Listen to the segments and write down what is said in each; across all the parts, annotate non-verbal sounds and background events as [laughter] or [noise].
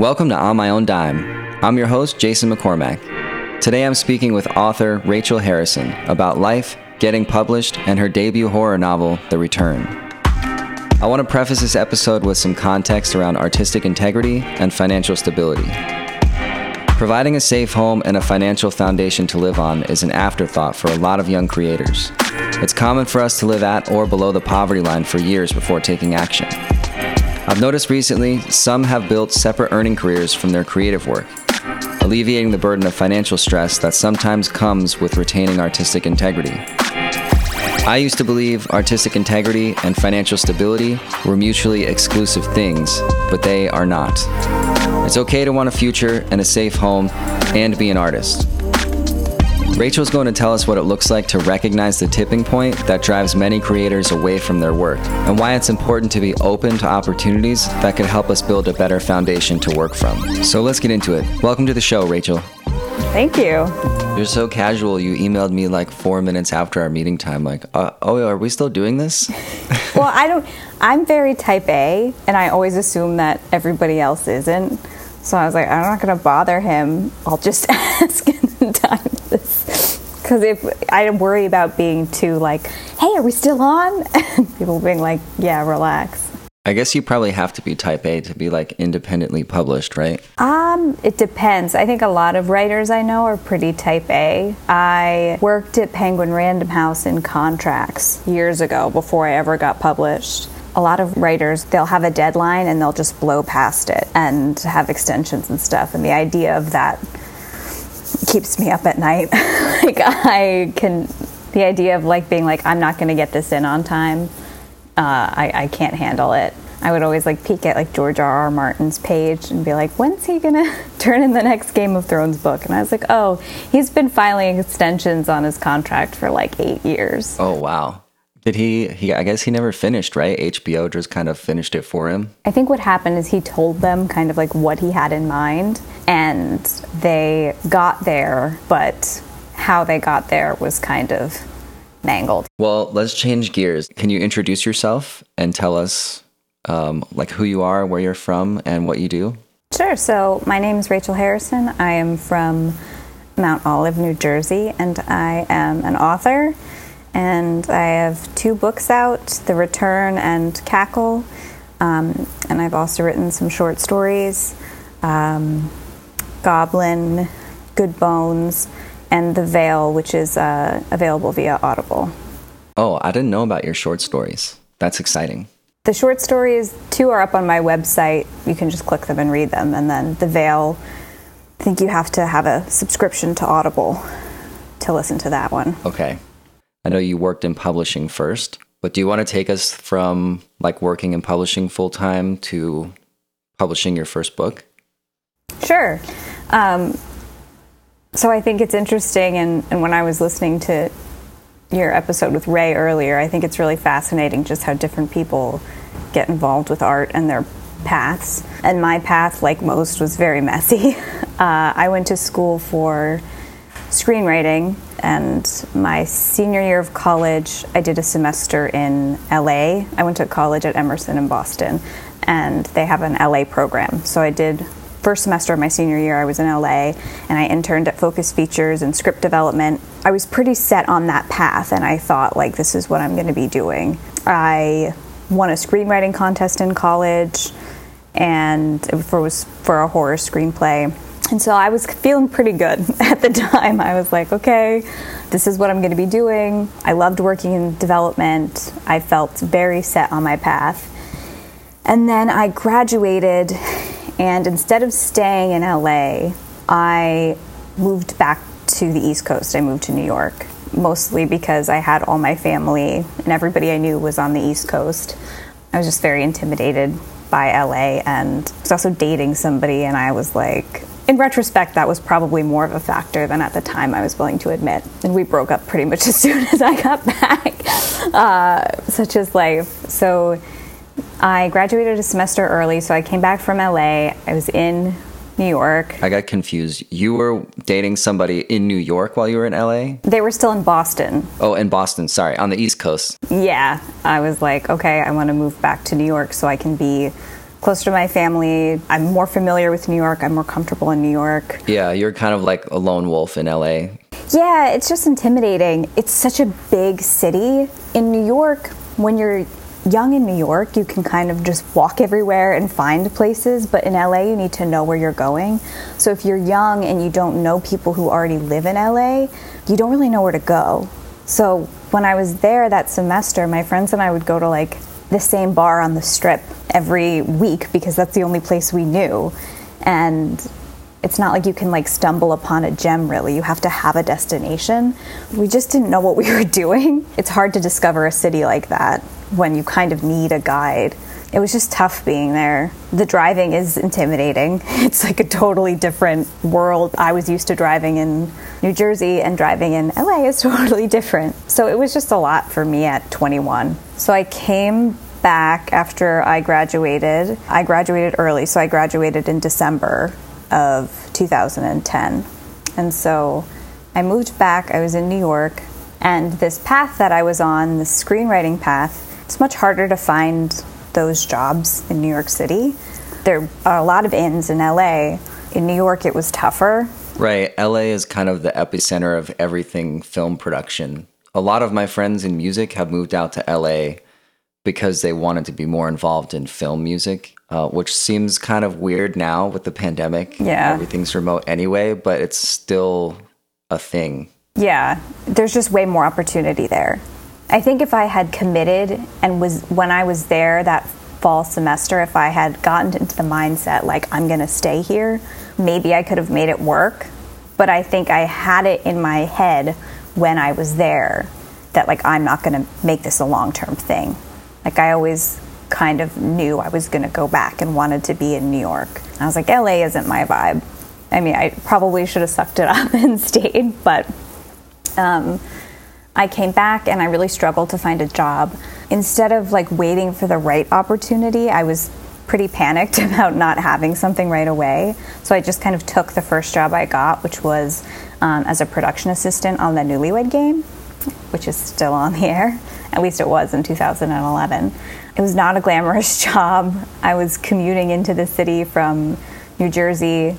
Welcome to On My Own Dime. I'm your host, Jason McCormack. Today I'm speaking with author Rachel Harrison about life, getting published, and her debut horror novel, The Return. I want to preface this episode with some context around artistic integrity and financial stability. Providing a safe home and a financial foundation to live on is an afterthought for a lot of young creators. It's common for us to live at or below the poverty line for years before taking action. I've noticed recently some have built separate earning careers from their creative work, alleviating the burden of financial stress that sometimes comes with retaining artistic integrity. I used to believe artistic integrity and financial stability were mutually exclusive things, but they are not. It's okay to want a future and a safe home and be an artist. Rachel's going to tell us what it looks like to recognize the tipping point that drives many creators away from their work and why it's important to be open to opportunities that could help us build a better foundation to work from. So let's get into it. Welcome to the show, Rachel. Thank you. You're so casual. You emailed me like four minutes after our meeting time, like, uh, oh, are we still doing this? well, I don't, I'm very type A, and I always assume that everybody else isn't. So I was like, I'm not going to bother him. I'll just [laughs] ask in time this. Because if I worry about being too like, hey, are we still on? [laughs] And people being like, yeah, relax. I guess you probably have to be type A to be like independently published, right? Um, it depends. I think a lot of writers I know are pretty type A. I worked at Penguin Random House in contracts years ago before I ever got published a lot of writers they'll have a deadline and they'll just blow past it and have extensions and stuff and the idea of that keeps me up at night [laughs] like i can the idea of like being like i'm not going to get this in on time uh, I, I can't handle it I would always like peek at like George R. R. Martin's page and be like, when's he gonna [laughs] turn in the next Game of Thrones book? And I was like, oh, he's been filing extensions on his contract for like eight years. Oh wow. Did he, he? I guess he never finished, right? HBO just kind of finished it for him. I think what happened is he told them kind of like what he had in mind, and they got there, but how they got there was kind of mangled. Well, let's change gears. Can you introduce yourself and tell us, um, like, who you are, where you're from, and what you do? Sure. So my name is Rachel Harrison. I am from Mount Olive, New Jersey, and I am an author and I have two books out The Return and Cackle. Um, and I've also written some short stories um, Goblin, Good Bones, and The Veil, which is uh, available via Audible. Oh, I didn't know about your short stories. That's exciting. The short stories, two are up on my website. You can just click them and read them. And then The Veil, I think you have to have a subscription to Audible to listen to that one. Okay. I know you worked in publishing first, but do you want to take us from like working in publishing full time to publishing your first book? Sure. Um, so I think it's interesting, and, and when I was listening to your episode with Ray earlier, I think it's really fascinating just how different people get involved with art and their paths. And my path, like most, was very messy. [laughs] Uh, I went to school for screenwriting and my senior year of college, I did a semester in LA. I went to college at Emerson in Boston, and they have an LA program. So I did first semester of my senior year, I was in LA, and I interned at Focus Features and script development. I was pretty set on that path, and I thought, like, this is what I'm going to be doing. I won a screenwriting contest in college, and it was for a horror screenplay and so I was feeling pretty good [laughs] at the time. I was like, okay, this is what I'm going to be doing. I loved working in development. I felt very set on my path. And then I graduated, and instead of staying in LA, I moved back to the East Coast. I moved to New York, mostly because I had all my family and everybody I knew was on the East Coast. I was just very intimidated by LA and I was also dating somebody, and I was like, in retrospect, that was probably more of a factor than at the time I was willing to admit. And we broke up pretty much [laughs] as soon as I got back, uh, such is life. So I graduated a semester early, so I came back from LA. I was in New York. I got confused. You were dating somebody in New York while you were in LA? They were still in Boston. Oh, in Boston, sorry, on the East Coast. Yeah. I was like, okay, I want to move back to New York so I can be close to my family. I'm more familiar with New York. I'm more comfortable in New York. Yeah, you're kind of like a lone wolf in LA. Yeah, it's just intimidating. It's such a big city. In New York, when you're young in New York, you can kind of just walk everywhere and find places, but in LA, you need to know where you're going. So if you're young and you don't know people who already live in LA, you don't really know where to go. So when I was there that semester, my friends and I would go to like the same bar on the strip every week because that's the only place we knew. And it's not like you can like stumble upon a gem really. You have to have a destination. We just didn't know what we were [laughs] doing. It's hard to discover a city like that when you kind of need a guide. It was just tough being there. The driving is intimidating. [laughs] It's like a totally different world. I was used to driving in new jersey and driving in la is [laughs] totally different. So it was just a lot for me at 21 so i came back after i graduated i graduated early so i graduated in december of 2010. And so I moved back, I was in New York, and this path that I was on, the screenwriting path, it's much harder to find those jobs in New York City. There are a lot of inns in LA. In New York, it was tougher. Right. LA is kind of the epicenter of everything film production. A lot of my friends in music have moved out to LA because they wanted to be more involved in film music, uh, which seems kind of weird now with the pandemic. Yeah. Everything's remote anyway, but it's still a thing. Yeah. There's just way more opportunity there. I think if I had committed and was when I was there that fall semester, if I had gotten into the mindset like I'm going to stay here, maybe I could have made it work. But I think I had it in my head when I was there that like I'm not going to make this a long-term thing. Like I always kind of knew I was going to go back and wanted to be in New York. I was like, LA isn't my vibe. I mean, I probably should have sucked it up [laughs] and stayed, but um, I came back and I really struggled to find a job. Instead of like waiting for the right opportunity, I was pretty panicked [laughs] about not having something right away. So I just kind of took the first job I got, which was um, as a production assistant on the Newlywed Game, which is still on the air. At least it was in 2011. It was not a glamorous [laughs] job. I was commuting into the city from New Jersey.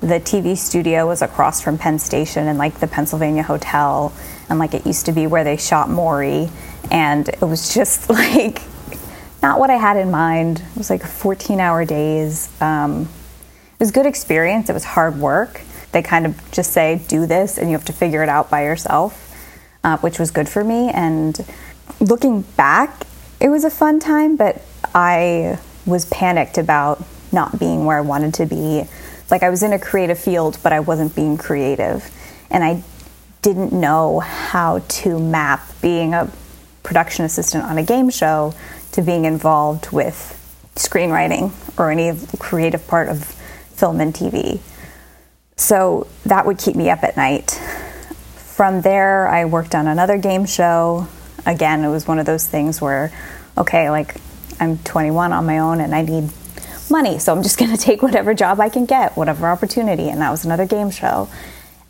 The TV studio was across from Penn Station and like the Pennsylvania Hotel, and like it used to be where they shot Maury. And it was just [laughs] like not what I had in mind. It was like 14 hour days. Um, it was good experience. It was hard work. They kind of just say, do this, and you have to figure it out by yourself, uh, which was good for me. And looking back, it was a fun time, but I was panicked about not being where I wanted to be. Like I was in a creative field, but I wasn't being creative. And I didn't know how to map being a production assistant on a game show to being involved with screenwriting or any creative part of film and TV. So that would keep me up at night. From there, I worked on another game show again, it was one of those things where, okay, like I'm 21 on my own and I need money, so I'm just [laughs] going to take whatever job I can get, whatever opportunity. And that was another game show.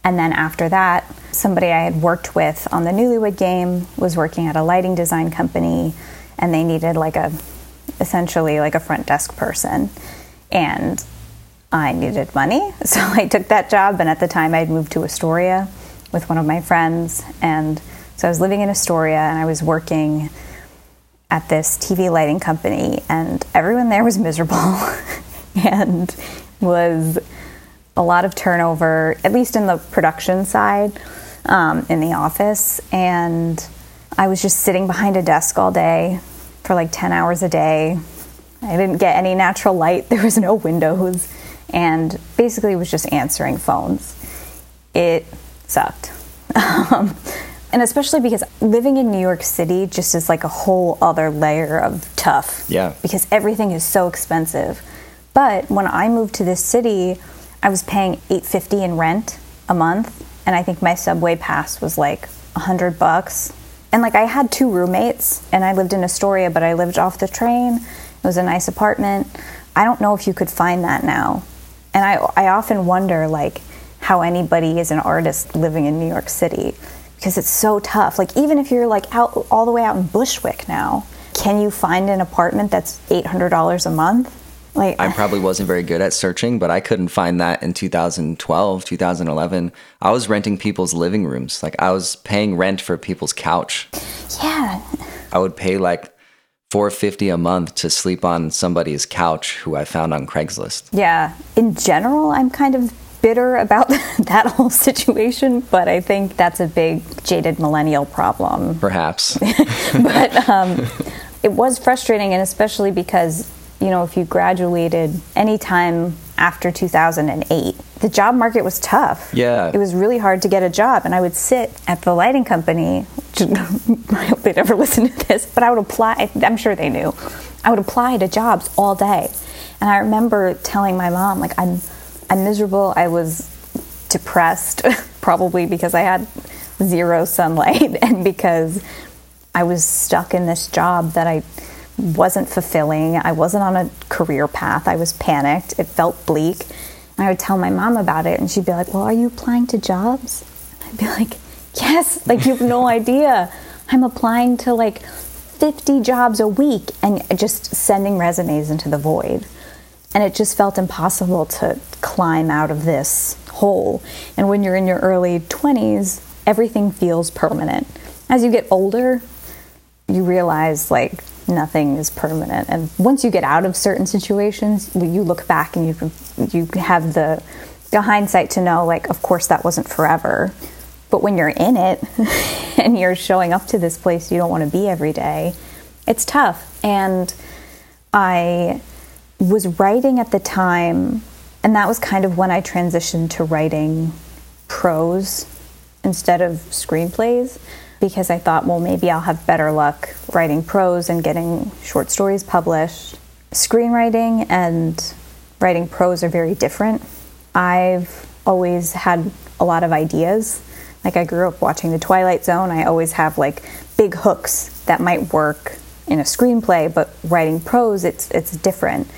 And then after that, somebody I had worked with on the Newlywed game was working at a lighting design company, and they needed like a essentially like a front desk person. And I needed money, [laughs] so I took that job. And at the time, I'd moved to Astoria with one of my friends, and so I was living in Astoria and I was working at this TV lighting company, and everyone there was miserable [laughs] and was a lot of turnover, at least in the production side um, in the office. And I was just sitting behind a desk all day for like 10 hours a day. I didn't get any natural light, [laughs] there was no windows, and basically was just answering phones. It sucked. [laughs] And especially because living in New York City just is like a whole other layer of tough. Yeah. Because everything is so expensive. But when I moved to this city, I was paying 850 in rent a month, and I think my subway pass was like 100 bucks. And like I had two roommates, and I lived in Astoria, but I lived off the train. It was a nice apartment. I don't know if you could find that now. And I I often wonder like how anybody is an artist living in New York City because it's so tough. Like even if you're like out all the way out in Bushwick now, can you find an apartment that's $800 a month? Like I probably wasn't very good at searching, but I couldn't find that in 2012, 2011. I was renting people's living rooms. Like I was paying rent for people's couch. yeah, I would pay like 450 a month to sleep on somebody's couch who I found on Craigslist. yeah. In general, I'm kind of bitter about [laughs] that whole situation, but I think that's a big jaded millennial problem. Perhaps. [laughs] but um, it was frustrating, and especially because you know if you graduated anytime after 2008, the job market was tough. Yeah. it was really hard to get a job, and I would sit at the lighting company. [laughs] I hope they never listen to this, but I would apply. I'm sure they knew. I would apply to jobs all day, and I remember telling my mom like I'm, I'm miserable. I was depressed, [laughs] probably because I had zero sunlight [laughs] and because I was stuck in this job that I wasn't fulfilling. I wasn't on a career path. I was panicked. It felt bleak. And I would tell my mom about it, and she'd be like, Well, are you applying to jobs? I'd be like, Yes, [laughs] like you have no idea. I'm applying to like 50 jobs a week and just sending resumes into the void. And it just felt impossible to climb out of this hole. And when you're in your early 20s, everything feels permanent. As you get older, you realize like nothing is permanent. And once you get out of certain situations, you look back and you you have the, the hindsight to know like, of course, that wasn't forever. But when you're in it [laughs] and you're showing up to this place you don't want to be every day, it's tough. And I was writing at the time, and that was kind of when I transitioned to writing prose instead of screenplays because I thought, well, maybe I'll have better luck writing prose and getting short stories published. Screenwriting and writing prose are very different. I've always had a lot of ideas. Like I grew up watching The Twilight Zone. I always have like big hooks that might work in a screenplay, but writing prose, it's it's different.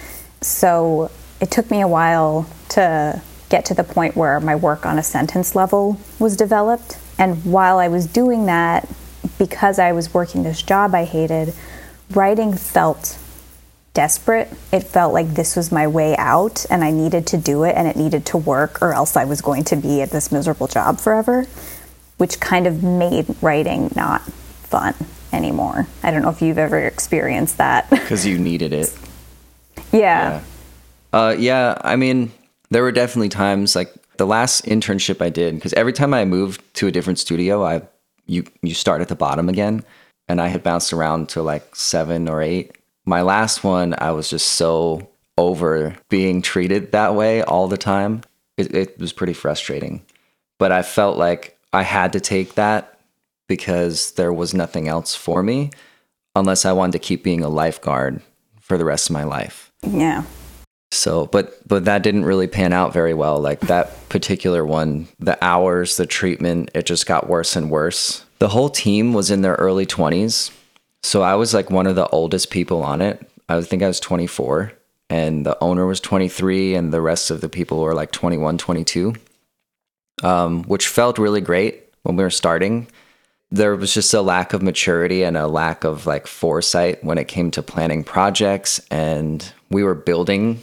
So it took me a while to get to the point where my work on a sentence level was developed. And while I was doing that, because I was working this job I hated, writing felt desperate. It felt like this was my way out and I needed to do it and it needed to work or else I was going to be at this miserable job forever, which kind of made writing not fun anymore. I don't know if you've ever experienced that. [laughs] Because you needed it. Yeah. Uh, yeah, I mean, there were definitely times like the last internship I did because every time I moved to a different studio, I you you start at the bottom again, and I had bounced around to like seven or eight. My last one, I was just so over being treated that way all the time. It, it was pretty frustrating, but I felt like I had to take that because there was nothing else for me unless I wanted to keep being a lifeguard for the rest of my life. Yeah. So, but but that didn't really pan out very well. Like that particular one, the hours, the treatment, it just got worse and worse. The whole team was in their early 20s. So I was like one of the oldest people on it. I think I was 24 and the owner was 23 and the rest of the people were like 21, 22. Um, which felt really great when we were starting. There was just a lack of maturity and a lack of like foresight when it came to planning projects and we were building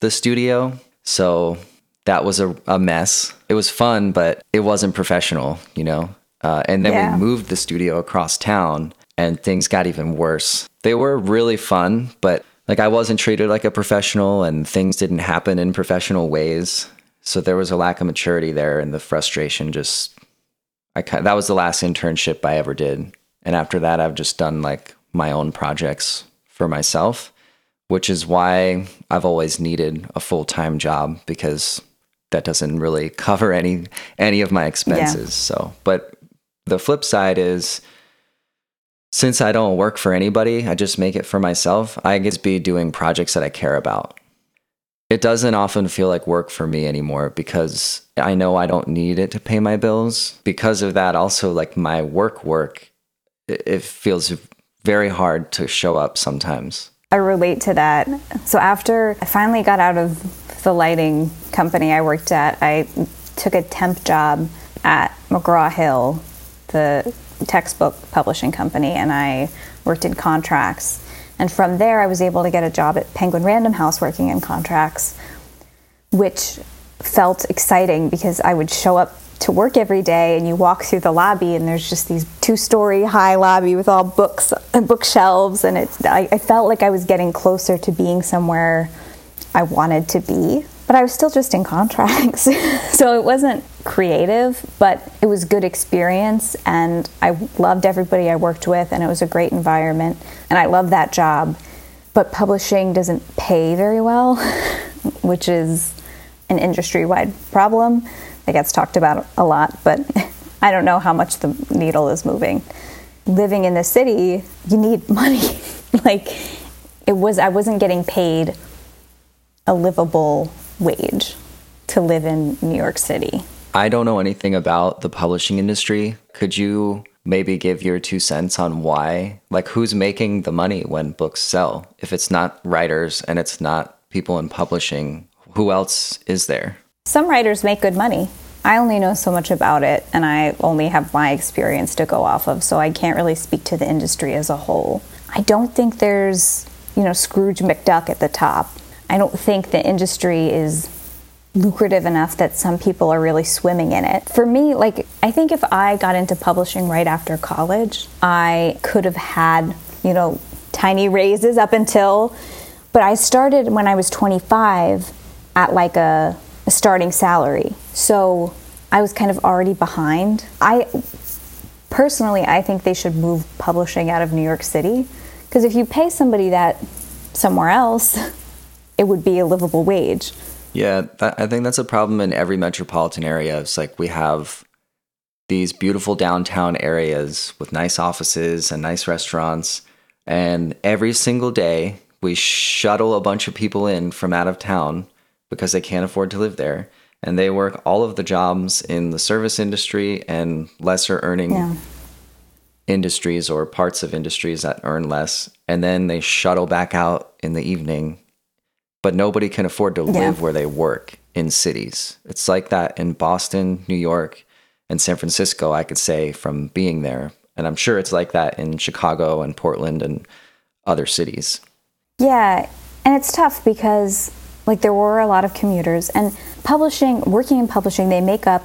the studio. So that was a, a mess. It was fun, but it wasn't professional, you know? Uh, and then Yeah. we moved the studio across town and things got even worse. They were really fun, but like I wasn't treated like a professional and things didn't happen in professional ways. So there was a lack of maturity there and the frustration just I that was the last internship I ever did. And after that I've just done like my own projects for myself which is why I've always needed a full time job because that doesn't really [laughs] cover any any of my expenses. So, but the flip side is since I don't work for anybody, I just make it for myself. I get to be doing projects that I care about. It doesn't often feel like work for me anymore because I know I don't need it to pay my bills. Because of that, also like my work work, it, feels very hard to show up sometimes. I relate to that. So after I finally got out of the lighting company I worked at, I took a temp job at McGraw Hill, the textbook publishing company, and I worked in contracts. And from there, I was able to get a job at Penguin Random House working in contracts, which felt exciting because I would show up to work every day and you walk through the lobby and there's just these two story high lobby with all books and bookshelves. And it I, I, felt like I was getting closer to being somewhere I wanted to be but I was still just in contracts [laughs] so it wasn't creative but it was good experience and I loved everybody I worked with and it was a great environment and I loved that job but publishing doesn't pay very well [laughs] which is an industry wide problem that gets talked about a lot, but [laughs] I don't know how much the needle is moving. Living in the city, you need money. like it was I wasn't getting paid a livable wage to live in New York City. I don't know anything about the publishing industry. Could you maybe give your two cents on why? Like who's making the money when books sell? If it's not writers and it's not people in publishing, who else is there? Some writers make good money. I only know so much about it, and I only have my experience to go off of, so I can't really speak to the industry as a whole. I don't think there's, you know, Scrooge McDuck at the top. I don't think the industry is lucrative enough that some people are really swimming in it. For me, like, I think if I got into publishing right after college, I could have had, you know, tiny raises up until, but I started when I was 25 at like a a starting salary. So I was kind of already behind. I personally, I think they should move publishing out of New York City because if you pay somebody that somewhere else, it would be a livable wage. Yeah, that, I think that's a problem in every metropolitan area. It's like we have these beautiful downtown areas with nice offices and nice restaurants, and every single day we shuttle a bunch of people in from out of town because they can't afford to live there. And they work all of the jobs in the service industry and lesser earning yeah. industries or parts of industries that earn less. And then they shuttle back out in the evening. But nobody can afford to yeah. live where they work in cities. It's like that in Boston, New York, and San Francisco, I could say from being there. And I'm sure it's like that in Chicago and Portland and other cities. Yeah. And it's tough because like there were a lot of commuters, and publishing, working in publishing, they make up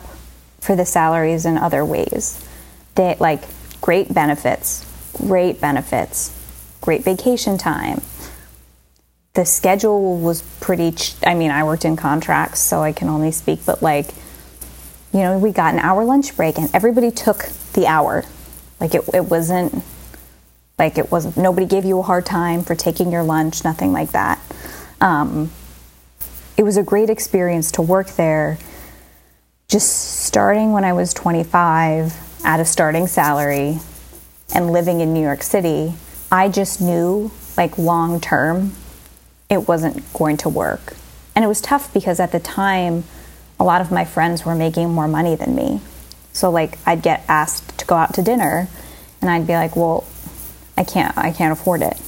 for the salaries in other ways. They like great benefits, great benefits, great vacation time. The schedule was pretty. Ch- I mean, I worked in contracts, so I can only speak, but like, you know, we got an hour lunch break, and everybody took the hour. Like it, it wasn't like it wasn't. Nobody gave you a hard time for taking your lunch. Nothing like that. Um, it was a great experience to work there. Just starting when I was 25 at a starting salary and living in New York City, I just knew, like long term, it wasn't going to work. And it was tough because at the time, a lot of my friends were making more money than me. So like I'd get asked to go out to dinner and I'd be like, "Well, I can't I can't afford it."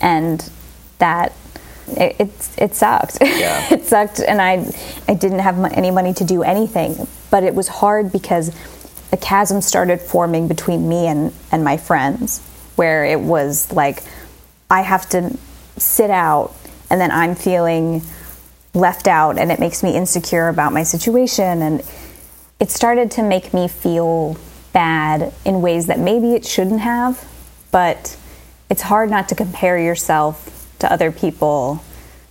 And that it, it, it sucked. [laughs] Yeah. it sucked, and I, I didn't have any money to do anything. But it was hard because a chasm started forming between me and, and my friends, where it was like, I have to sit out, and then I'm feeling left out, and it makes me insecure about my situation. And it started to make me feel bad in ways that maybe it shouldn't have, but it's hard not to compare yourself to other people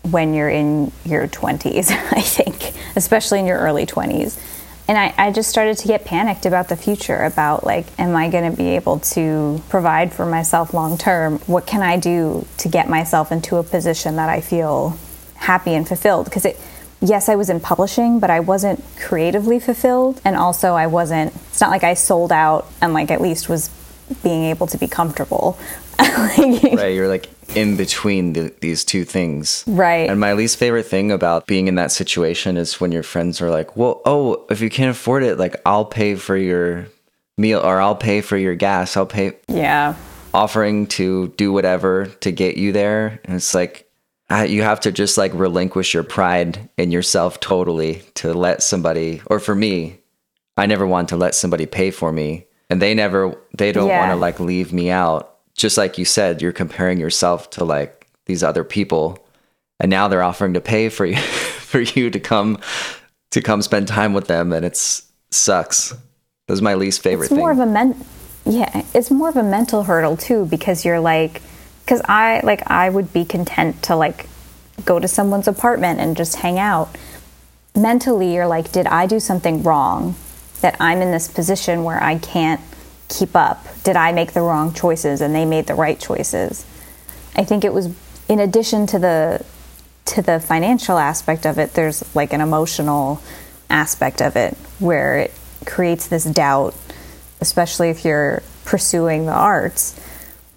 when you're in your 20s, [laughs] I think, especially in your early 20s. And I, I just started to get panicked about the future about like, am I going to be able to provide for myself long term? What can I do to get myself into a position that I feel happy and fulfilled? Because it, yes, I was in publishing, but I wasn't creatively fulfilled. And also, I wasn't, it's not like I sold out and like at least was being able to be comfortable. [laughs] right, you're like in between the, these two things. Right. And my least favorite thing about being in that situation is when your friends are like, "Well, oh, if you can't afford it, like I'll pay for your meal or I'll pay for your gas. I'll pay." Yeah. Offering to do whatever to get you there, and it's like you have to just like relinquish your pride in yourself totally to let somebody, or for me, I never want to let somebody pay for me and they never they don't yeah. want to like leave me out just like you said, you're comparing yourself to like these other people, and now they're offering to pay for you [laughs] for you to come to come spend time with them, and it's sucks. This is my least favorite it's more thing. of a men yeah it's more of a mental hurdle too because you're like because i like i would be content to like go to someone's apartment and just hang out mentally you're like did i do something wrong that i'm in this position where i can't keep up. Did i make the wrong choices? And they made the right choices. I think it was in addition to the to the financial aspect of it there's like an emotional aspect of it where it creates this doubt especially if you're pursuing the arts.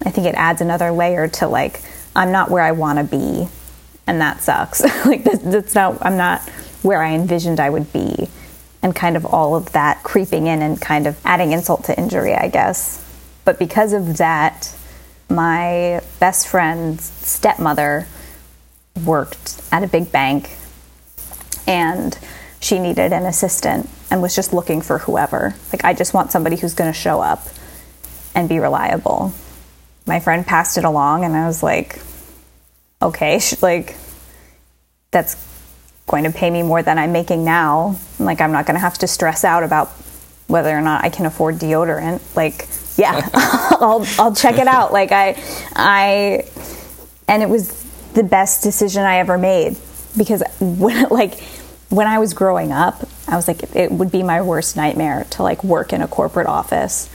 I think it adds another layer to like i'm not where i want to be and that sucks. [laughs] Like that's, that's not i'm not where i envisioned i would be and kind of all of that creeping in and kind of adding insult to injury i guess but because of that my best friend's stepmother worked at a big bank and she needed an assistant and was just looking for whoever. Like, I just want somebody who's going to show up and be reliable. My friend passed it along, and I was like, okay, [laughs] like, that's going to pay me more than I'm making now. Like, I'm not going to have to stress out about whether or not I can afford deodorant. Like, yeah, [laughs] [laughs] I'll, I'll check it out. Like, I, I, and it was the best decision I ever made because when, [laughs] like, when I was growing up, I was like, it would be my worst nightmare to like work in a corporate office.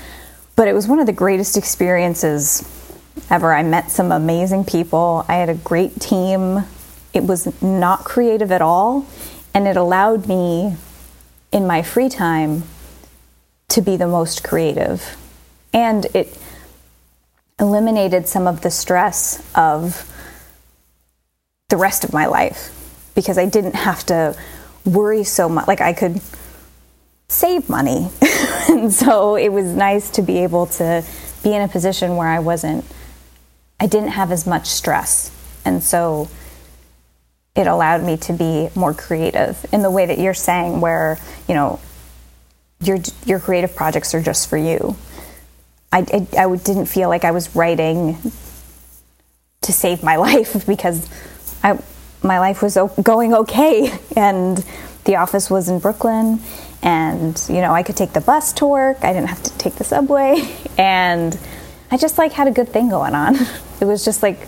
But it was one of the greatest experiences ever. I met some amazing people. I had a great team. It was not creative at all. And it allowed me in my free time to be the most creative. And it eliminated some of the stress of the rest of my life because I didn't have to worry so much. Like I could save money. [laughs] and so it was nice to be able to be in a position where I wasn't, I didn't have as much stress. And so it allowed me to be more creative in the way that you're saying, where, you know, your, your creative projects are just for you. I, I, I didn't feel like I was writing to save my [laughs] life because I, my life was going okay. [laughs] And the office was in Brooklyn and you know I could take the bus to work. I didn't have to take the subway. [laughs] And I just like had a good thing going on. It was just like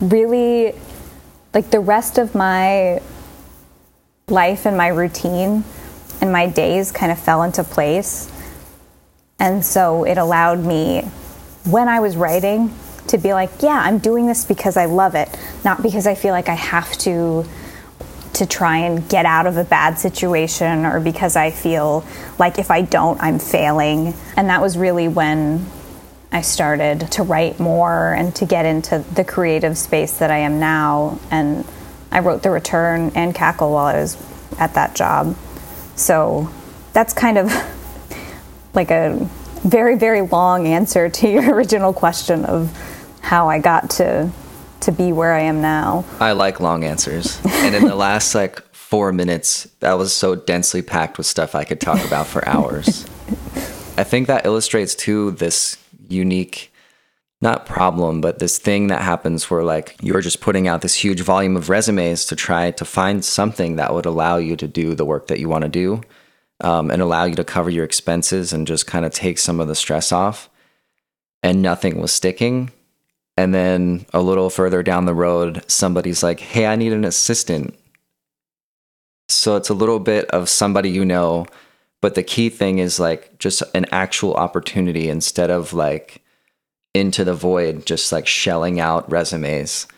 really like the rest of my life and my routine and my days kind of fell into place and so it allowed me when I was writing to be like, yeah, I'm doing this because I love it, not because I feel like I have to to try and get out of a bad situation or because I feel like if I don't, I'm failing. And that was really when I started to write more and to get into the creative space that I am now. And I wrote The Return and Cackle while I was at that job. So that's kind of [laughs] like a very, very long answer to your [laughs] original question of how I got to to be where I am now. I like long answers. and in the [laughs] last like 4 minutes, that was so densely packed with stuff I could talk about for hours. I think that illustrates too this unique not problem, but this thing that happens where like you're just putting out this huge volume of resumes to try to find something that would allow you to do the work that you want to do um, and allow you to cover your expenses and just kind of take some of the stress off. And nothing was sticking. And then a little further down the road, somebody's like, hey, I need an assistant. So it's a little bit of somebody you know. But the key thing is like just an actual opportunity instead of like into the void, just like shelling out resumes,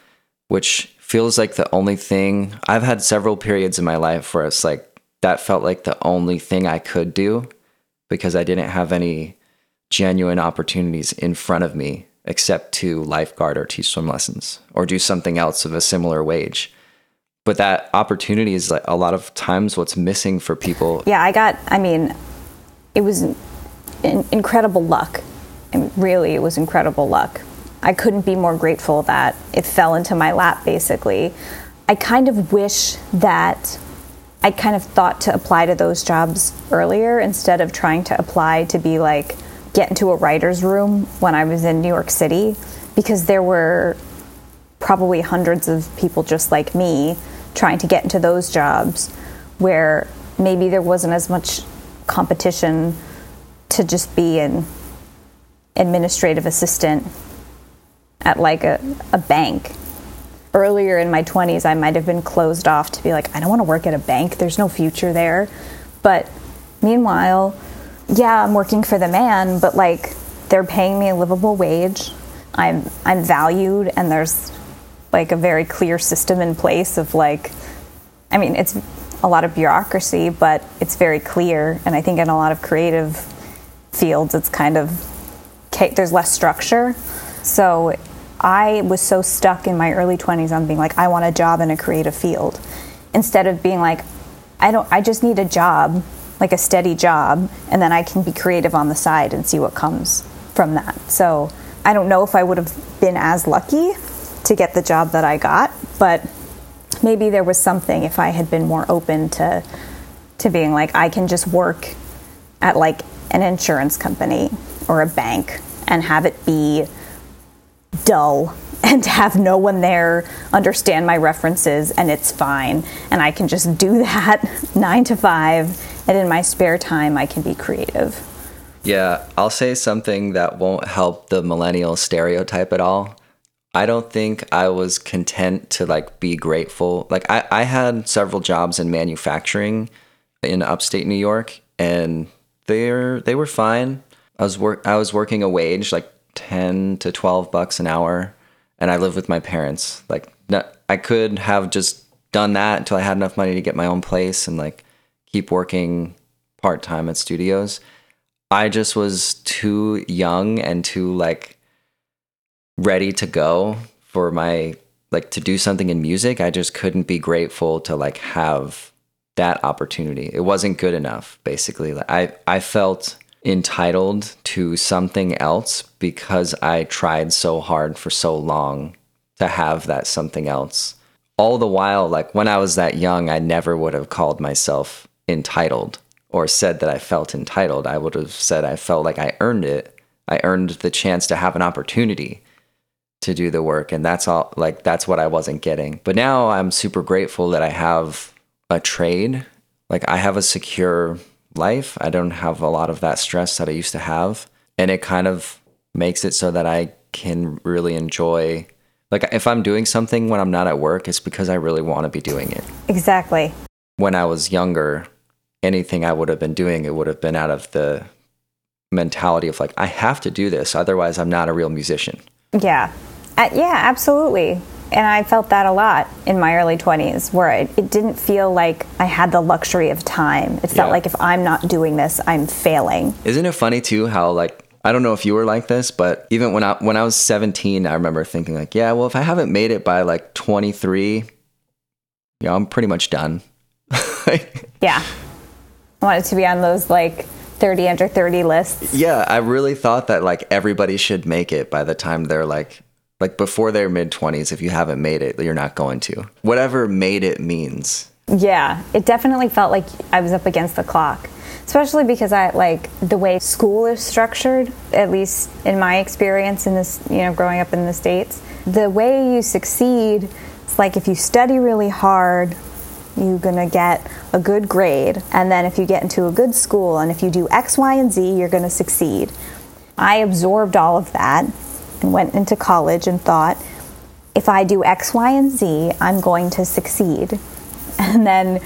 which feels like the only thing I've had several periods in my life where it's like that felt like the only thing I could do because I didn't have any genuine opportunities in front of me except to lifeguard or teach swim lessons or do something else of a similar wage. But that opportunity is like a lot of times what's missing for people. Yeah, I got, I mean, it was in, incredible luck. And really, it was incredible luck. I couldn't be more grateful that it fell into my lap, basically. I kind of wish that I kind of thought to apply to those jobs earlier instead of trying to apply to be like, get into a writer's room when I was in New York City because there were probably hundreds of people just like me trying to get into those jobs where maybe there wasn't as much competition to just be an administrative assistant at like a, a bank. Earlier in my 20s, I might have been closed off to be like, I don't want to work at a bank, there's no future there. But meanwhile, yeah, I'm working for the man, but like they're paying me a livable wage. I'm I'm valued and there's like a very clear system in place of like I mean, it's a lot of bureaucracy, but it's very clear and I think in a lot of creative fields it's kind of there's less structure. So I was so stuck in my early 20s on being like I want a job in a creative field instead of being like I don't I just need a job, like a steady job, and then I can be creative on the side and see what comes from that. So I don't know if I would have been as lucky to get the job that I got, but maybe there was something if I had been more open to to being like I can just work at like an insurance company or a bank and have it be dull [laughs] and have no one there understand my references and it's fine and I can just do [laughs] that 9 to 5 and in my spare time I can be creative. Yeah, I'll say something that won't help the millennial stereotype at all. I don't think I was content to like be grateful. Like I, I had several jobs in manufacturing in upstate New York and they're they were fine. I was work I was working a wage like 10 to 12 bucks an hour and I lived with my parents. Like I could have just done that until I had enough money to get my own place and like keep working part-time at studios. I just was too young and too like ready to go for my like to do something in music. I just couldn't be grateful to like have that opportunity. It wasn't good enough basically. Like I I felt entitled to something else because I tried so hard for so long to have that something else. All the while like when I was that young, I never would have called myself entitled or said that I felt entitled. I would have said I felt like I earned it. I earned the chance to have an opportunity to do the work. And that's all, like, that's what I wasn't getting. But now I'm super grateful that I have a trade. Like, I have a secure life. I don't have a lot of that stress that I used to have. And it kind of makes it so that I can really enjoy like if I'm doing something when I'm not at work, it's because I really want to be doing it. Exactly. When I was younger, anything I would have been doing, it would have been out of the mentality of like, I have to do this, otherwise, I'm not a real musician. Yeah. Uh, yeah, absolutely. And I felt that a lot in my early 20s, where it, it didn't feel like I had the luxury of time. It felt yeah. like if I'm not doing this, I'm failing. Isn't it funny, too, how like I don't know if you were like this, but even when I when I was 17, I remember thinking like, yeah, well, if I haven't made it by like 23, yeah, I'm pretty much done. [laughs] yeah. I wanted to be on those like 30 under 30 lists. Yeah, I really thought that like everybody should make it by the time they're like like before their mid 20s if you haven't made it, you're not going to. Whatever made it means. Yeah, it definitely felt like I was up against the clock. Especially because I like the way school is structured, at least in my experience in this, you know, growing up in the States. The way you succeed, it's like if you study really hard, you're going to get a good grade. And then if you get into a good school and if you do X, Y, and Z, you're going to succeed. I absorbed all of that and went into college and thought, if I do X, Y, and Z, I'm going to succeed. [laughs] And then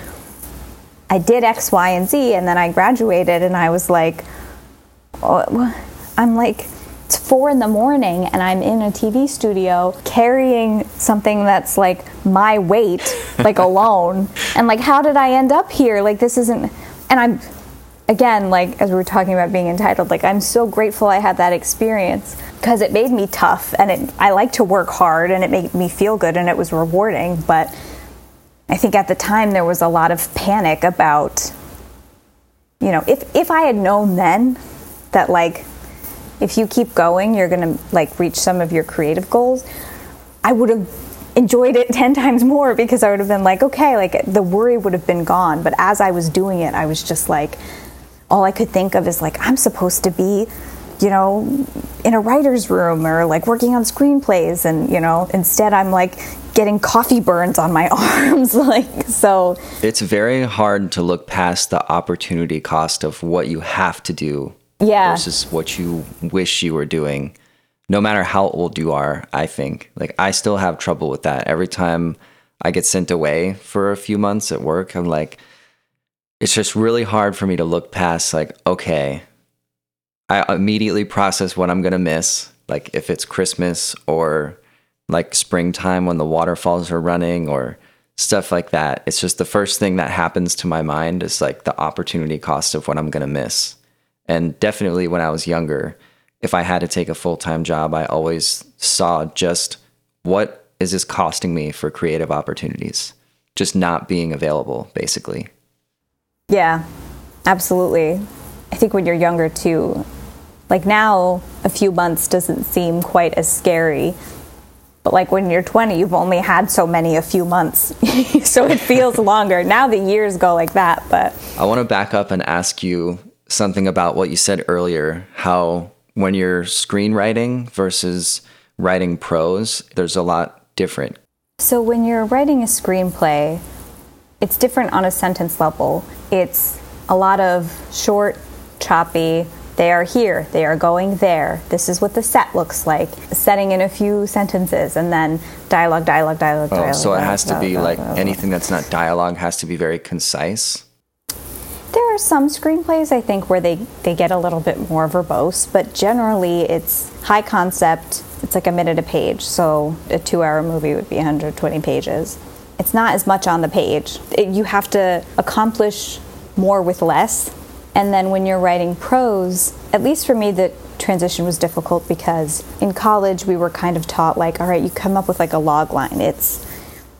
I did X, Y, and Z, and then I graduated, and I was like, oh, I'm like, it's four in the morning and I'm in a TV studio carrying something that's like my weight, [laughs] like alone. And like, how did I end up here? Like, this isn't, and I'm, again, like, as we were talking about being entitled, like, I'm so grateful I had that experience because it made me tough and it, I like to work hard and it made me feel good and it was rewarding. But I think at the time there was a lot of panic about, you know, if, if I had known then that, like, if you keep going, you're going to like reach some of your creative goals. I would have enjoyed it [laughs] 10 times more because I would have been like, okay, like the worry would have been gone. But as I was doing it, I was just like, all I could think of is like, I'm supposed to be you know, in a writer's room or like working on screenplays. And, you know, instead I'm like getting coffee burns on my [laughs] arms. like, so. It's very hard to look past the opportunity cost of what you have to do yeah. versus what you wish you were doing. No matter how old you are, I think. Like, I still have trouble with that. Every time I get sent away for a few months at work, I'm like, it's just really hard for me to look past, like, okay, I immediately process what I'm going to miss. Like, if it's Christmas or like springtime when the waterfalls are running or stuff like that. It's just the first thing that happens to my mind is like the opportunity cost of what I'm going to miss. And definitely when I was younger, if I had to take a full time job, I always saw just what is this costing me for creative opportunities? Just not being available, basically. Yeah, absolutely. I think when you're younger too, like now, a few months doesn't seem quite as scary. But like when you're 20, you've only had so many a few months. [laughs] so it feels [laughs] longer. Now the years go like that, but I want to back up and ask you something about what you said earlier, how when you're screenwriting versus writing prose, there's a lot different. So when you're writing a screenplay, it's different on a sentence level. It's a lot of short, choppy, they are here, they are going there, this is what the set looks like, setting in a few sentences, and then dialogue, dialogue, dialogue, Oh, dialogue. so it has to be dialogue, like dialogue. anything that's not dialogue has to be very concise. There are some screenplays I think where they, they get a little bit more verbose, but generally it's high concept. It's like a minute a page, so a two hour movie would be 120 pages. It's not as much on the page. It, you have to accomplish more with less. And then when you're writing prose, at least for me, the transition was difficult because in college we were kind of taught, like, all right, you come up with like a log line. It's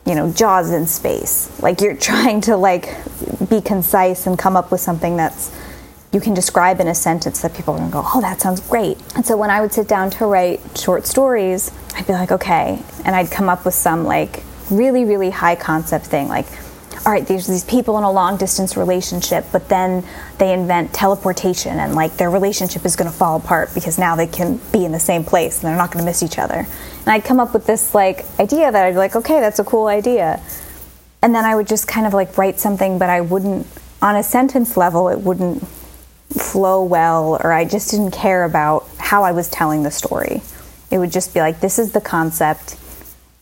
you know jaws in space. Like you're [laughs] trying to like be concise and come up with something that's you can describe in a sentence that people are going to go oh that sounds great. And so when i would sit down to write short stories i'd be like okay. And i'd come up with some like really really high concept thing like all right there's these people in a long distance relationship but then they invent teleportation and like their relationship is going to fall apart because now they can be in the same place and they're not going to miss each other. And i'd come up with this like idea that i'd be like okay that's a cool idea. And then i would just kind of like write something but i wouldn't on a sentence level it wouldn't flow well or i just didn't care about how i was telling the story. It would just be like this is the concept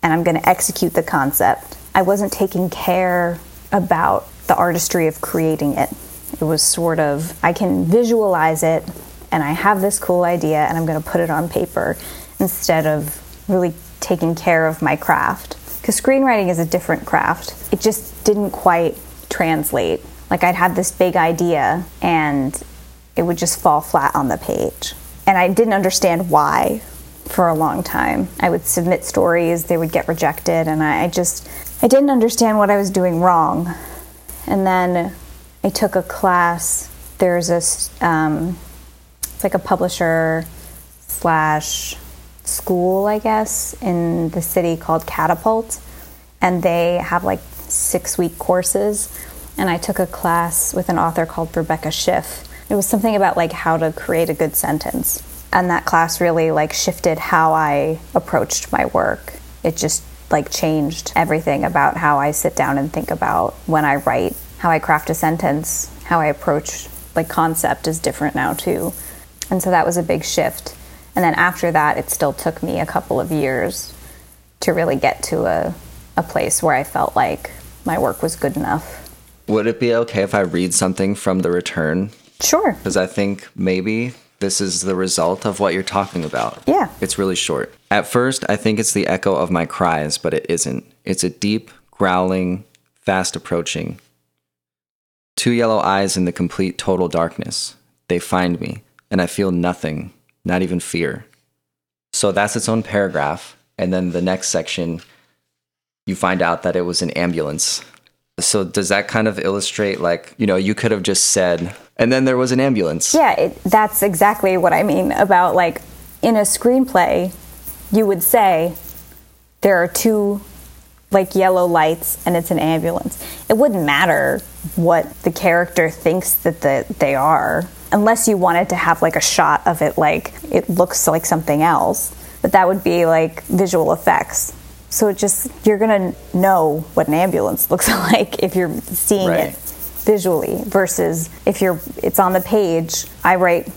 and i'm going to execute the concept i wasn't taking care about the artistry of creating it. It was sort of i can visualize it and i have this cool idea and i'm going to put it on paper instead of really taking care of my craft. Because screenwriting is a different craft. It just didn't quite translate. Like i'd have this big idea and it would just fall flat on the page. And i didn't understand why for a long time i would submit stories they would get rejected and i I just i didn't understand what i was doing wrong and then I took a class. There's this, um, it's like a publisher slash school, I guess, in the city called Catapult, and they have like six week courses. And I took a class with an author called Rebecca Schiff. It was something about like how to create a good sentence, and that class really like shifted how I approached my work. It just like changed everything about how I sit down and think about when I write how I craft a sentence, how I approach like concept is different now too. And so that was a big shift. And then after that, it still took me a couple of years to really get to a, a place where I felt like my work was good enough. Would it be okay if I read something from the return? Sure. Because I think maybe this is the result of what you're talking about. Yeah. It's really short. At first, I think it's the echo of my cries, but it isn't. It's a deep, growling, fast approaching. Two yellow eyes in the complete total darkness. They find me, and I feel nothing, not even fear. So that's its own paragraph. And then the next section, you find out that it was an ambulance. So does that kind of illustrate, like, you know, you could have just said, and then there was an ambulance? Yeah, it, that's exactly what I mean about like in a screenplay, you would say there are two like yellow lights and it's an ambulance. It wouldn't matter what the character thinks that the, they are. unless you wanted to have like a shot of it like it looks like something else, but that would be like visual effects. So it just you're gonna know what an ambulance [laughs] looks like if you're seeing Right. it visually versus if you're it's on the page. I write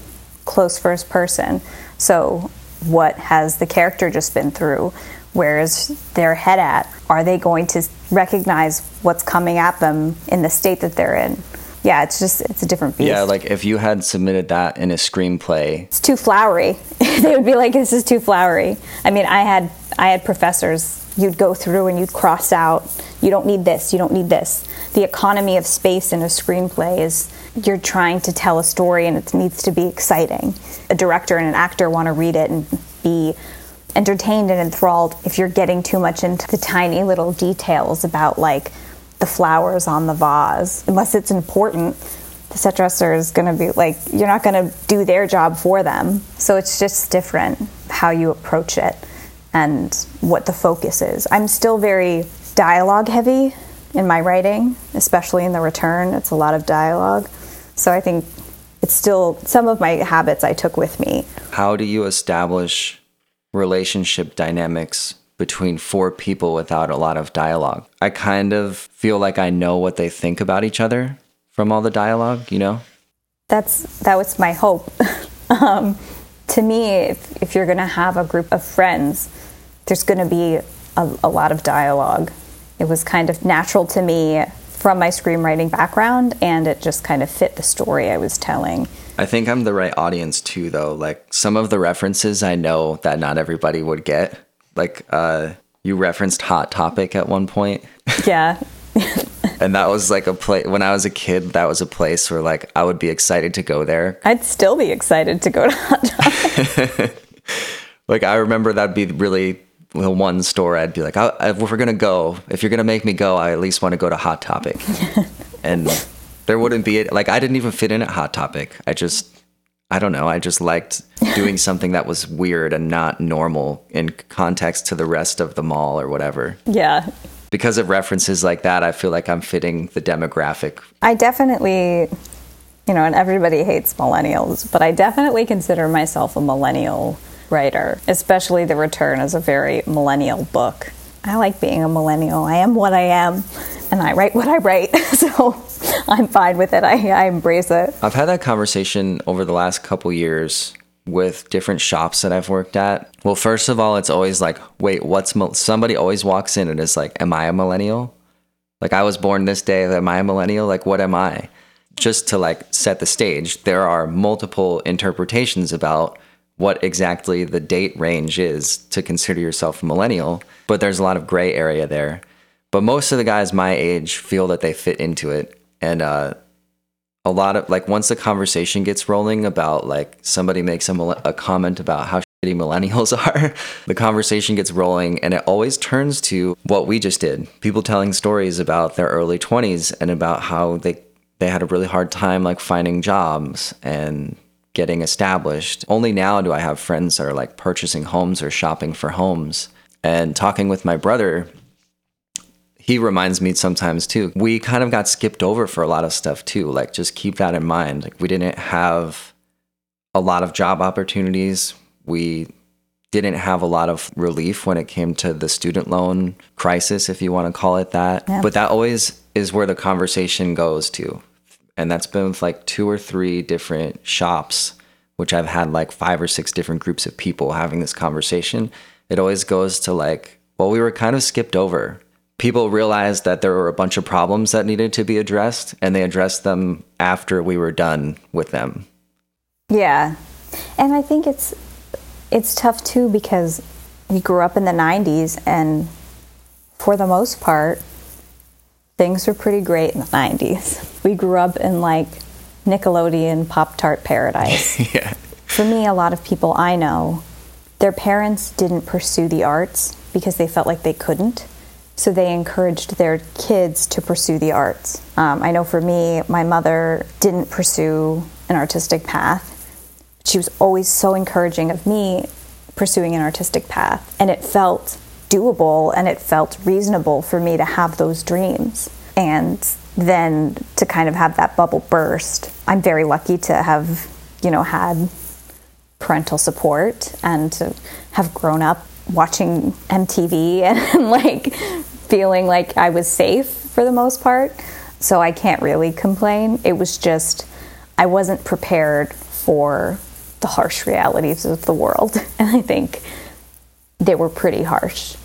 close first person, so what has the character just been through? Where is their head at? Are they going to recognize what's coming at them in the state that they're in? Yeah, it's just it's a different beast. Yeah, like if you had submitted that in a screenplay, it's too flowery. [laughs] they would be like, "This is too flowery." I mean, I had I had professors. You'd go through and you'd cross out. You don't need this. You don't need this. The economy of space in a screenplay is you're trying to tell a story and it needs to be exciting. A director and an actor want to read it and be entertained and enthralled. If you're getting too much into the tiny little details about like the flowers on the vase, unless it's important, the set dresser is going to be like you're not going to do their job for them. So it's just different how you approach it and what the focus is. I'm still very dialogue heavy in my writing, especially in the return. It's a lot of dialogue. So I think it's still some of my habits I took with me. how do you establish relationship dynamics between four people without a lot of dialogue? I kind of feel like I know what they think about each other from all the dialogue, you know? that's that was my hope. [laughs] um, to me, if, if you're going to have a group of friends, there's going to be a, a lot of dialogue. It was kind of natural to me from my screenwriting background, and it just kind of fit the story I was telling. I think I'm the right audience too, though. Like some of the references I know that not everybody would get. Like, uh, you referenced Hot Topic at one point. Yeah, [laughs] And that was like a place when I was a kid, that was a place where like I would be excited to go there. I'd still be excited to go to Hot Topic. [laughs] Like I remember that'd be really the one store I'd be like, I, if we're gonna go, if you're gonna make me go, I at least want to go to Hot Topic. [laughs] and there wouldn't be it. like I didn't even fit in at Hot Topic. I just I don't know. I just liked doing something that was weird and not normal in context to the rest of the mall or whatever. yeah, Because of references like that, I feel like I'm fitting the demographic. I definitely, you know, and everybody hates millennials, but I definitely consider myself a millennial writer, especially The Return is a very millennial book. I like being a millennial. I am what I am, and I write what I write, [laughs] so I'm fine with it. I, I embrace it. I've had that conversation over the last couple years with different shops that I've worked at. Well, first of all, it's always like, wait, what's somebody always walks in and is like, am I a millennial? Like I was born this day, am I a millennial? Like what am I? Just to like set the stage, there are multiple interpretations about what exactly the date range is to consider yourself a millennial, but there's a lot of gray area there. But most of the guys my age feel that they fit into it. And uh a lot of like once the conversation gets rolling about like somebody makes a, a comment about how shitty millennials [laughs] are the conversation gets rolling and it always turns to what we just did. People telling stories about their early 20s and about how they they had a really hard time like finding jobs and getting established. Only now do i have friends that are like purchasing homes or shopping for homes and talking with my brother he reminds me sometimes too. We kind of got skipped over for a lot of stuff too. Like just keep that in mind. Like we didn't have a lot of job opportunities. We didn't have a lot of relief when it came to the student loan crisis, if you want to call it that. Yeah. But that always is where the conversation goes to. And that's been with like two or three different shops, which I've had like five or six different groups of people having this conversation. It always goes to like, well, we were kind of skipped over. People realized that there were a bunch of problems that needed to be addressed, and they addressed them after we were done with them. Yeah. And I think it's it's tough too because we grew up in the 90s and for the most part things were pretty great in the 90s. We grew up in like Nickelodeon Pop Tart paradise. [laughs] yeah. For me, a lot of people I know, their parents didn't pursue the arts because they felt like they couldn't. So they encouraged their kids to pursue the arts. Um, I know for me, my mother didn't pursue an artistic path. She was always so encouraging of me pursuing an artistic path. And it felt doable and it felt reasonable for me to have those dreams. And then to kind of have that bubble burst. I'm very lucky to have, you know, had parental support and to have grown up watching MTV and [laughs] like feeling like I was safe for the most part. So I can't really complain. It was just, I wasn't prepared for the harsh realities of the world. [laughs] And I think they were pretty harsh.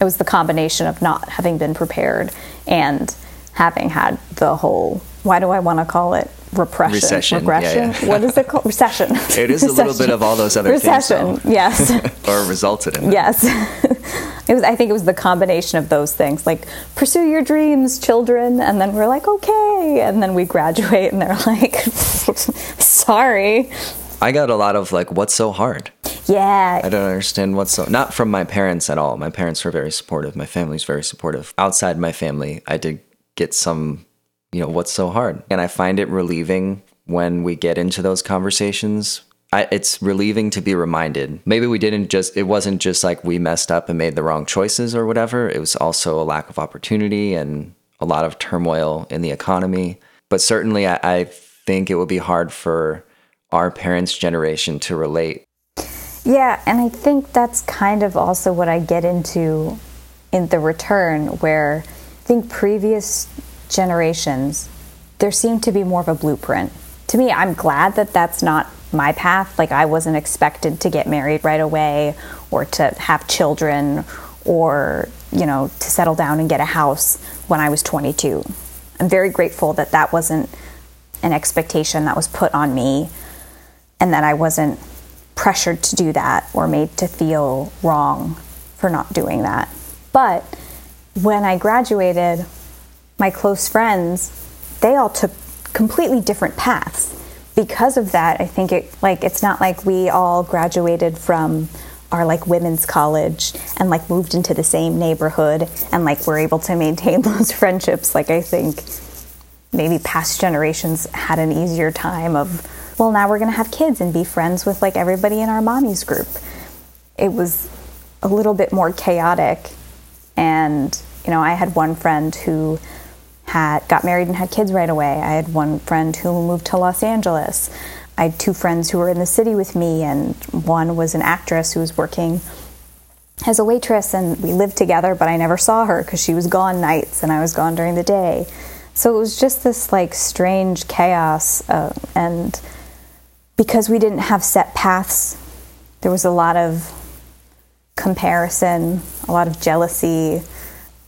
It was the combination of not having been prepared and having had the whole, why do I want to call it repression? Recession. Regression? Yeah, yeah. What is it called? Recession. It is a little bit of all those other Recession. things. though. yes. [laughs] or resulted in. that. Yes. [laughs] it was I think it was the combination of those things. Like pursue your dreams, children, and then we're like, "Okay." And then we graduate and they're like, [laughs] "Sorry." I got a lot of like, what's so hard? Yeah. I don't understand what's so not from my parents at all. My parents were very supportive. My family's very supportive. Outside my family, I did get some, you know, what's so hard? And I find it relieving when we get into those conversations. I, it's relieving to be reminded. Maybe we didn't just, it wasn't just like we messed up and made the wrong choices or whatever. It was also a lack of opportunity and a lot of turmoil in the economy. But certainly, I, I think it would be hard for our parents' generation to relate Yeah, and I think that's kind of also what I get into in the return, where I think previous generations, there seemed to be more of a blueprint. To me, I'm glad that that's not my path. Like, I wasn't expected to get married right away or to have children or, you know, to settle down and get a house when I was 22. I'm very grateful that that wasn't an expectation that was put on me and that I wasn't pressured to do that or made to feel wrong for not doing that. But when I graduated, my close friends, they all took completely different paths. Because of that, I think it like it's not like we all graduated from our like women's college and like moved into the same neighborhood and like we're able to maintain [laughs] those friendships. Like I think maybe past generations had an easier time of well now we're going to have kids and be friends with like everybody in our mommy's group it was a little bit more chaotic and you know i had one friend who had got married and had kids right away. I had one friend who moved to los angeles. I had two friends who were in the city with me and one was an actress who was working as a waitress and we lived together but i never saw her because she was gone nights and i was gone during the day. So it was just this like strange chaos uh, and because we didn't have set paths there was a lot of comparison a lot of jealousy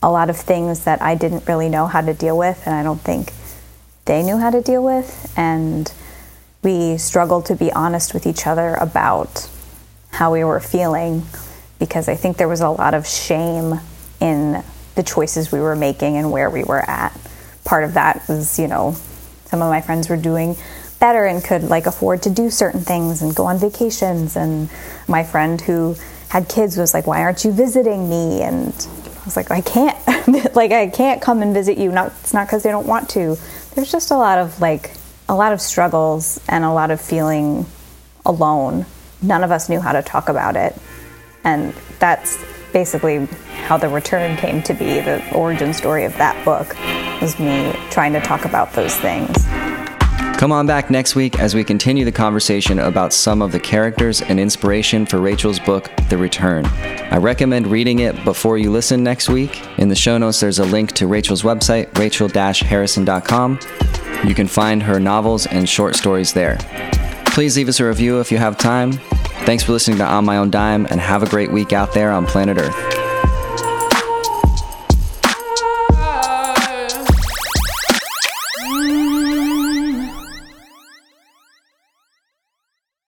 a lot of things that i didn't really know how to deal with and i don't think they knew how to deal with and we struggled to be honest with each other about how we were feeling because I think there was a lot of shame in the choices we were making and where we were at. Part of that was, you know, some of my friends were doing better and could like afford to do certain things and go on vacations and my friend who had kids was like, "Why aren't you visiting me?" and was like, "I can't. [laughs] like I can't come and visit you. Not it's not cuz they don't want to." There's just a lot of like a lot of struggles and a lot of feeling alone. None of us knew how to talk about it. And that's basically how the return came to be. The origin story of that book was me trying to talk about those things. Come on back next week as we continue the conversation about some of the characters and inspiration for Rachel's book, The Return. I recommend reading it before you listen next week. In the show notes, there's a link to Rachel's website, rachel harrison.com. You can find her novels and short stories there. Please leave us a review if you have time. Thanks for listening to On My Own Dime and have a great week out there on planet Earth.